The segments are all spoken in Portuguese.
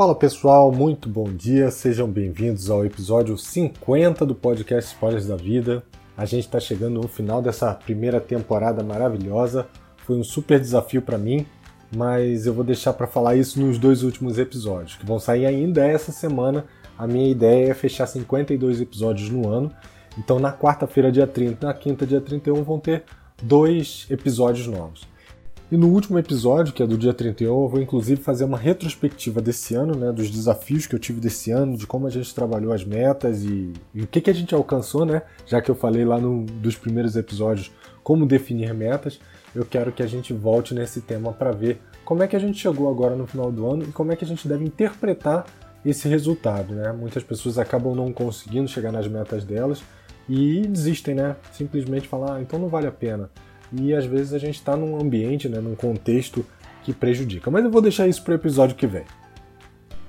Fala pessoal, muito bom dia, sejam bem-vindos ao episódio 50 do podcast Spoilers da Vida. A gente está chegando no final dessa primeira temporada maravilhosa. Foi um super desafio para mim, mas eu vou deixar para falar isso nos dois últimos episódios, que vão sair ainda essa semana. A minha ideia é fechar 52 episódios no ano. Então na quarta-feira, dia 30, na quinta, dia 31, vão ter dois episódios novos. E no último episódio, que é do dia 31, eu vou inclusive fazer uma retrospectiva desse ano, né, dos desafios que eu tive desse ano, de como a gente trabalhou as metas e, e o que, que a gente alcançou, né? Já que eu falei lá no, dos primeiros episódios como definir metas, eu quero que a gente volte nesse tema para ver como é que a gente chegou agora no final do ano e como é que a gente deve interpretar esse resultado, né? Muitas pessoas acabam não conseguindo chegar nas metas delas e desistem, né? Simplesmente falar, ah, então não vale a pena e às vezes a gente está num ambiente, né, num contexto que prejudica. Mas eu vou deixar isso para o episódio que vem.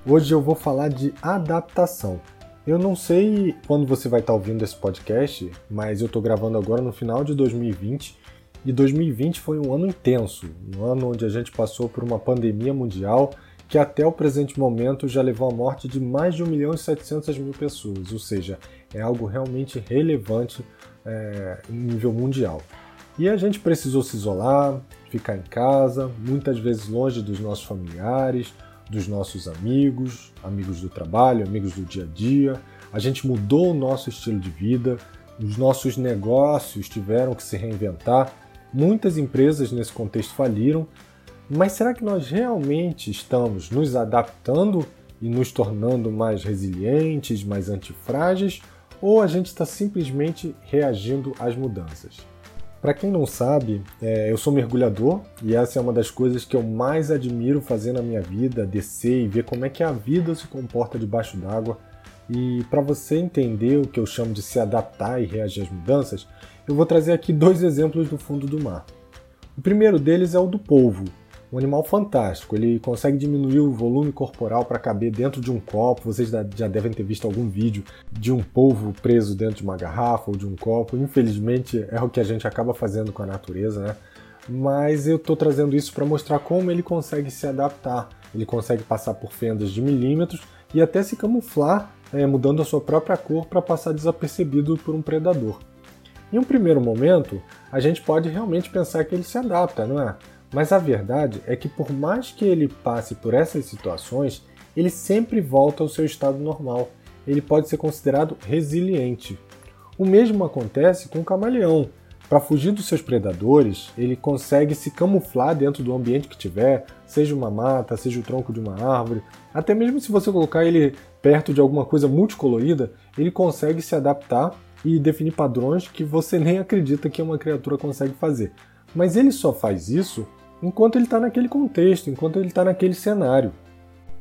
Hoje eu vou falar de adaptação. Eu não sei quando você vai estar tá ouvindo esse podcast, mas eu estou gravando agora no final de 2020 e 2020 foi um ano intenso, um ano onde a gente passou por uma pandemia mundial que até o presente momento já levou à morte de mais de 1 milhão e 700 mil pessoas, ou seja, é algo realmente relevante é, em nível mundial. E a gente precisou se isolar, ficar em casa, muitas vezes longe dos nossos familiares, dos nossos amigos, amigos do trabalho, amigos do dia a dia. A gente mudou o nosso estilo de vida, os nossos negócios tiveram que se reinventar. Muitas empresas nesse contexto faliram, mas será que nós realmente estamos nos adaptando e nos tornando mais resilientes, mais antifrágeis, ou a gente está simplesmente reagindo às mudanças? Para quem não sabe, é, eu sou mergulhador e essa é uma das coisas que eu mais admiro fazer na minha vida, descer e ver como é que a vida se comporta debaixo d'água. E para você entender o que eu chamo de se adaptar e reagir às mudanças, eu vou trazer aqui dois exemplos do fundo do mar. O primeiro deles é o do polvo, um animal fantástico. Ele consegue diminuir o volume corporal para caber dentro de um copo. Vocês já devem ter visto algum vídeo de um polvo preso dentro de uma garrafa ou de um copo. Infelizmente é o que a gente acaba fazendo com a natureza, né? Mas eu estou trazendo isso para mostrar como ele consegue se adaptar. Ele consegue passar por fendas de milímetros e até se camuflar, é, mudando a sua própria cor para passar desapercebido por um predador. Em um primeiro momento, a gente pode realmente pensar que ele se adapta, não é? Mas a verdade é que, por mais que ele passe por essas situações, ele sempre volta ao seu estado normal. Ele pode ser considerado resiliente. O mesmo acontece com o camaleão. Para fugir dos seus predadores, ele consegue se camuflar dentro do ambiente que tiver, seja uma mata, seja o tronco de uma árvore. Até mesmo se você colocar ele perto de alguma coisa multicolorida, ele consegue se adaptar e definir padrões que você nem acredita que uma criatura consegue fazer. Mas ele só faz isso enquanto ele está naquele contexto, enquanto ele está naquele cenário.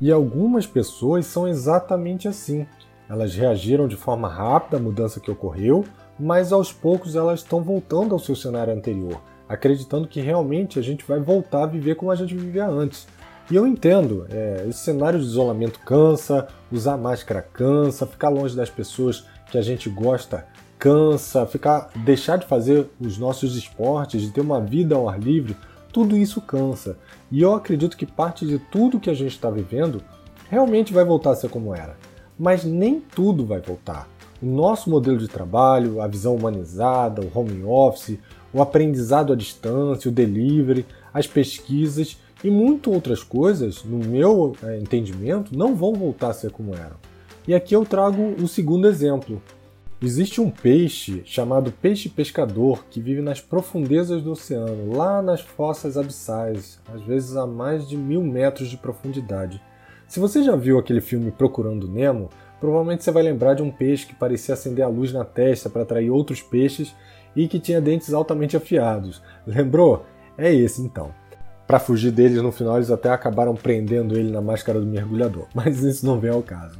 E algumas pessoas são exatamente assim. Elas reagiram de forma rápida à mudança que ocorreu, mas aos poucos elas estão voltando ao seu cenário anterior, acreditando que realmente a gente vai voltar a viver como a gente vivia antes. E eu entendo, é, esse cenário de isolamento cansa, usar máscara cansa, ficar longe das pessoas que a gente gosta cansa, ficar, deixar de fazer os nossos esportes, de ter uma vida ao ar livre, tudo isso cansa. E eu acredito que parte de tudo que a gente está vivendo realmente vai voltar a ser como era. Mas nem tudo vai voltar. O nosso modelo de trabalho, a visão humanizada, o home office, o aprendizado à distância, o delivery, as pesquisas e muitas outras coisas, no meu é, entendimento, não vão voltar a ser como eram. E aqui eu trago o segundo exemplo, Existe um peixe chamado peixe pescador que vive nas profundezas do oceano, lá nas fossas abissais, às vezes a mais de mil metros de profundidade. Se você já viu aquele filme Procurando Nemo, provavelmente você vai lembrar de um peixe que parecia acender a luz na testa para atrair outros peixes e que tinha dentes altamente afiados. Lembrou? É esse então. Para fugir deles, no final eles até acabaram prendendo ele na máscara do mergulhador, mas isso não vem ao caso.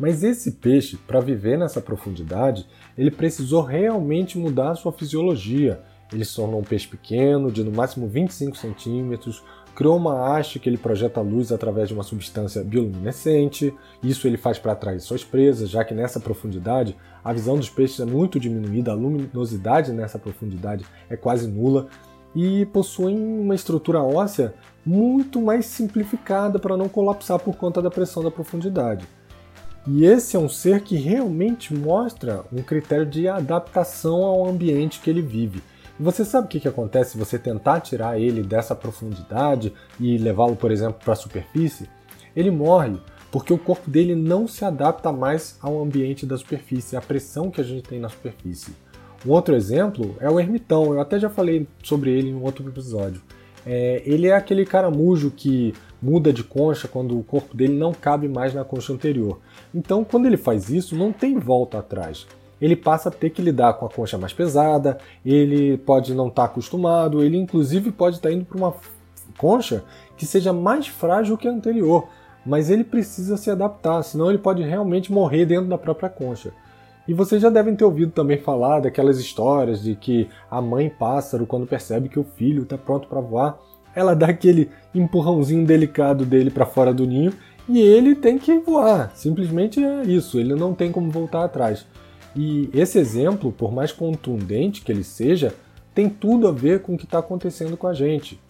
Mas esse peixe, para viver nessa profundidade, ele precisou realmente mudar sua fisiologia. Ele se tornou um peixe pequeno, de no máximo 25 centímetros, criou uma haste que ele projeta luz através de uma substância bioluminescente. Isso ele faz para atrair suas presas, já que nessa profundidade a visão dos peixes é muito diminuída, a luminosidade nessa profundidade é quase nula e possuem uma estrutura óssea muito mais simplificada para não colapsar por conta da pressão da profundidade. E esse é um ser que realmente mostra um critério de adaptação ao ambiente que ele vive. E você sabe o que, que acontece se você tentar tirar ele dessa profundidade e levá-lo, por exemplo, para a superfície? Ele morre porque o corpo dele não se adapta mais ao ambiente da superfície, à pressão que a gente tem na superfície. Um outro exemplo é o ermitão, eu até já falei sobre ele em um outro episódio. É, ele é aquele caramujo que muda de concha quando o corpo dele não cabe mais na concha anterior. Então, quando ele faz isso, não tem volta atrás. Ele passa a ter que lidar com a concha mais pesada, ele pode não estar tá acostumado, ele inclusive pode estar tá indo para uma concha que seja mais frágil que a anterior, mas ele precisa se adaptar, senão ele pode realmente morrer dentro da própria concha. E vocês já devem ter ouvido também falar daquelas histórias de que a mãe pássaro, quando percebe que o filho está pronto para voar, ela dá aquele empurrãozinho delicado dele para fora do ninho e ele tem que voar. Simplesmente é isso, ele não tem como voltar atrás. E esse exemplo, por mais contundente que ele seja, tem tudo a ver com o que está acontecendo com a gente.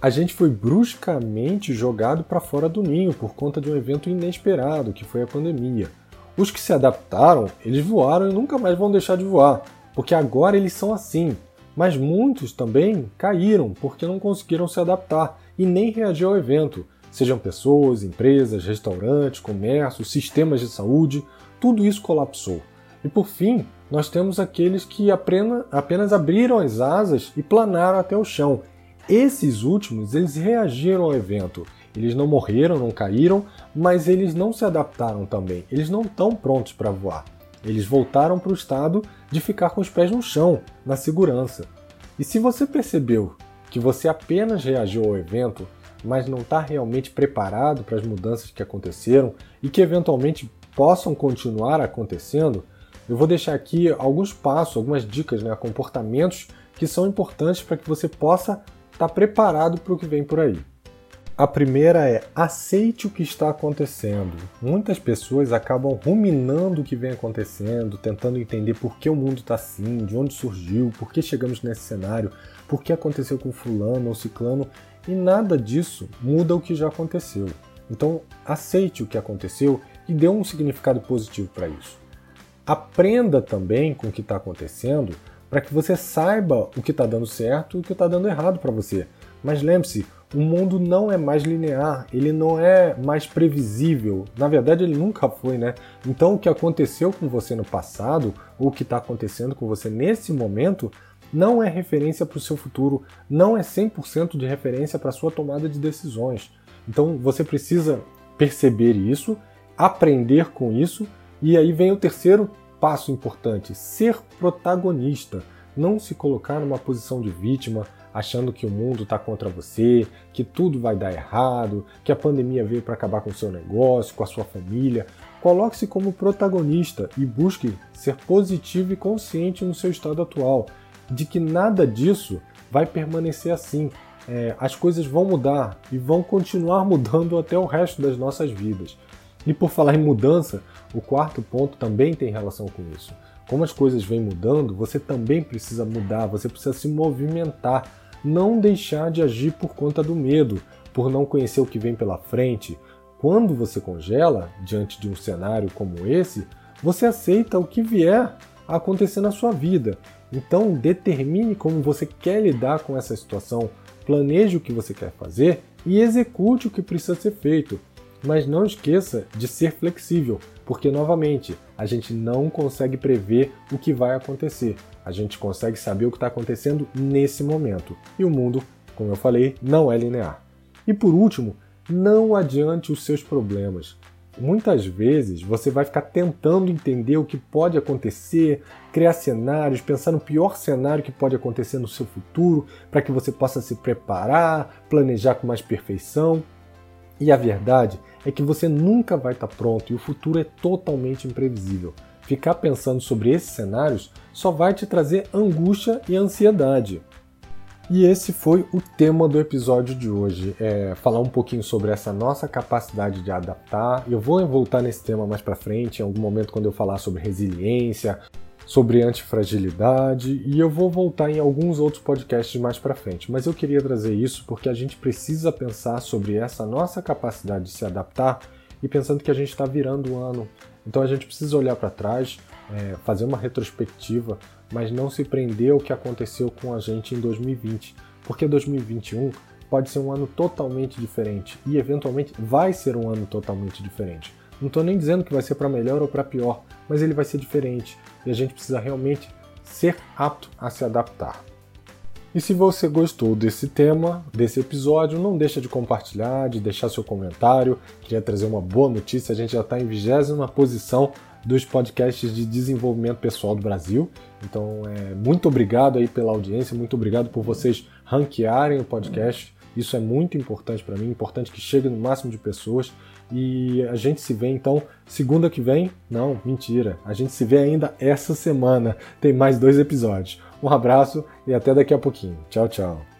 A gente foi bruscamente jogado para fora do ninho por conta de um evento inesperado, que foi a pandemia. Os que se adaptaram, eles voaram e nunca mais vão deixar de voar, porque agora eles são assim, mas muitos também caíram porque não conseguiram se adaptar e nem reagir ao evento, sejam pessoas, empresas, restaurantes, comércio, sistemas de saúde, tudo isso colapsou. E por fim, nós temos aqueles que apenas abriram as asas e planaram até o chão. Esses últimos, eles reagiram ao evento. Eles não morreram, não caíram, mas eles não se adaptaram também. Eles não estão prontos para voar. Eles voltaram para o estado de ficar com os pés no chão, na segurança. E se você percebeu que você apenas reagiu ao evento, mas não está realmente preparado para as mudanças que aconteceram e que eventualmente possam continuar acontecendo, eu vou deixar aqui alguns passos, algumas dicas, né, comportamentos que são importantes para que você possa estar tá preparado para o que vem por aí. A primeira é aceite o que está acontecendo. Muitas pessoas acabam ruminando o que vem acontecendo, tentando entender por que o mundo está assim, de onde surgiu, por que chegamos nesse cenário, por que aconteceu com fulano ou ciclano, e nada disso muda o que já aconteceu. Então, aceite o que aconteceu e dê um significado positivo para isso. Aprenda também com o que está acontecendo para que você saiba o que está dando certo e o que está dando errado para você. Mas lembre-se, o mundo não é mais linear, ele não é mais previsível. Na verdade, ele nunca foi, né? Então, o que aconteceu com você no passado, ou o que está acontecendo com você nesse momento, não é referência para o seu futuro, não é 100% de referência para a sua tomada de decisões. Então, você precisa perceber isso, aprender com isso, e aí vem o terceiro passo importante: ser protagonista. Não se colocar numa posição de vítima, achando que o mundo está contra você, que tudo vai dar errado, que a pandemia veio para acabar com o seu negócio, com a sua família. Coloque-se como protagonista e busque ser positivo e consciente no seu estado atual, de que nada disso vai permanecer assim. É, as coisas vão mudar e vão continuar mudando até o resto das nossas vidas. E por falar em mudança, o quarto ponto também tem relação com isso. Como as coisas vêm mudando, você também precisa mudar, você precisa se movimentar, não deixar de agir por conta do medo, por não conhecer o que vem pela frente. Quando você congela diante de um cenário como esse, você aceita o que vier a acontecer na sua vida. Então, determine como você quer lidar com essa situação, planeje o que você quer fazer e execute o que precisa ser feito. Mas não esqueça de ser flexível, porque novamente a gente não consegue prever o que vai acontecer. A gente consegue saber o que está acontecendo nesse momento. E o mundo, como eu falei, não é linear. E por último, não adiante os seus problemas. Muitas vezes você vai ficar tentando entender o que pode acontecer, criar cenários, pensar no pior cenário que pode acontecer no seu futuro, para que você possa se preparar, planejar com mais perfeição. E a verdade é que você nunca vai estar pronto e o futuro é totalmente imprevisível. Ficar pensando sobre esses cenários só vai te trazer angústia e ansiedade. E esse foi o tema do episódio de hoje, é falar um pouquinho sobre essa nossa capacidade de adaptar. Eu vou voltar nesse tema mais para frente, em algum momento quando eu falar sobre resiliência, sobre antifragilidade e eu vou voltar em alguns outros podcasts mais para frente. Mas eu queria trazer isso porque a gente precisa pensar sobre essa nossa capacidade de se adaptar e pensando que a gente está virando o ano. Então a gente precisa olhar para trás, é, fazer uma retrospectiva, mas não se prender ao que aconteceu com a gente em 2020, porque 2021 pode ser um ano totalmente diferente e eventualmente vai ser um ano totalmente diferente. Não estou nem dizendo que vai ser para melhor ou para pior, mas ele vai ser diferente e a gente precisa realmente ser apto a se adaptar. E se você gostou desse tema, desse episódio, não deixa de compartilhar, de deixar seu comentário. Queria trazer uma boa notícia, a gente já está em vigésima posição dos podcasts de desenvolvimento pessoal do Brasil. Então, é, muito obrigado aí pela audiência, muito obrigado por vocês ranquearem o podcast. Isso é muito importante para mim, importante que chegue no máximo de pessoas. E a gente se vê então segunda que vem? Não, mentira. A gente se vê ainda essa semana. Tem mais dois episódios. Um abraço e até daqui a pouquinho. Tchau, tchau.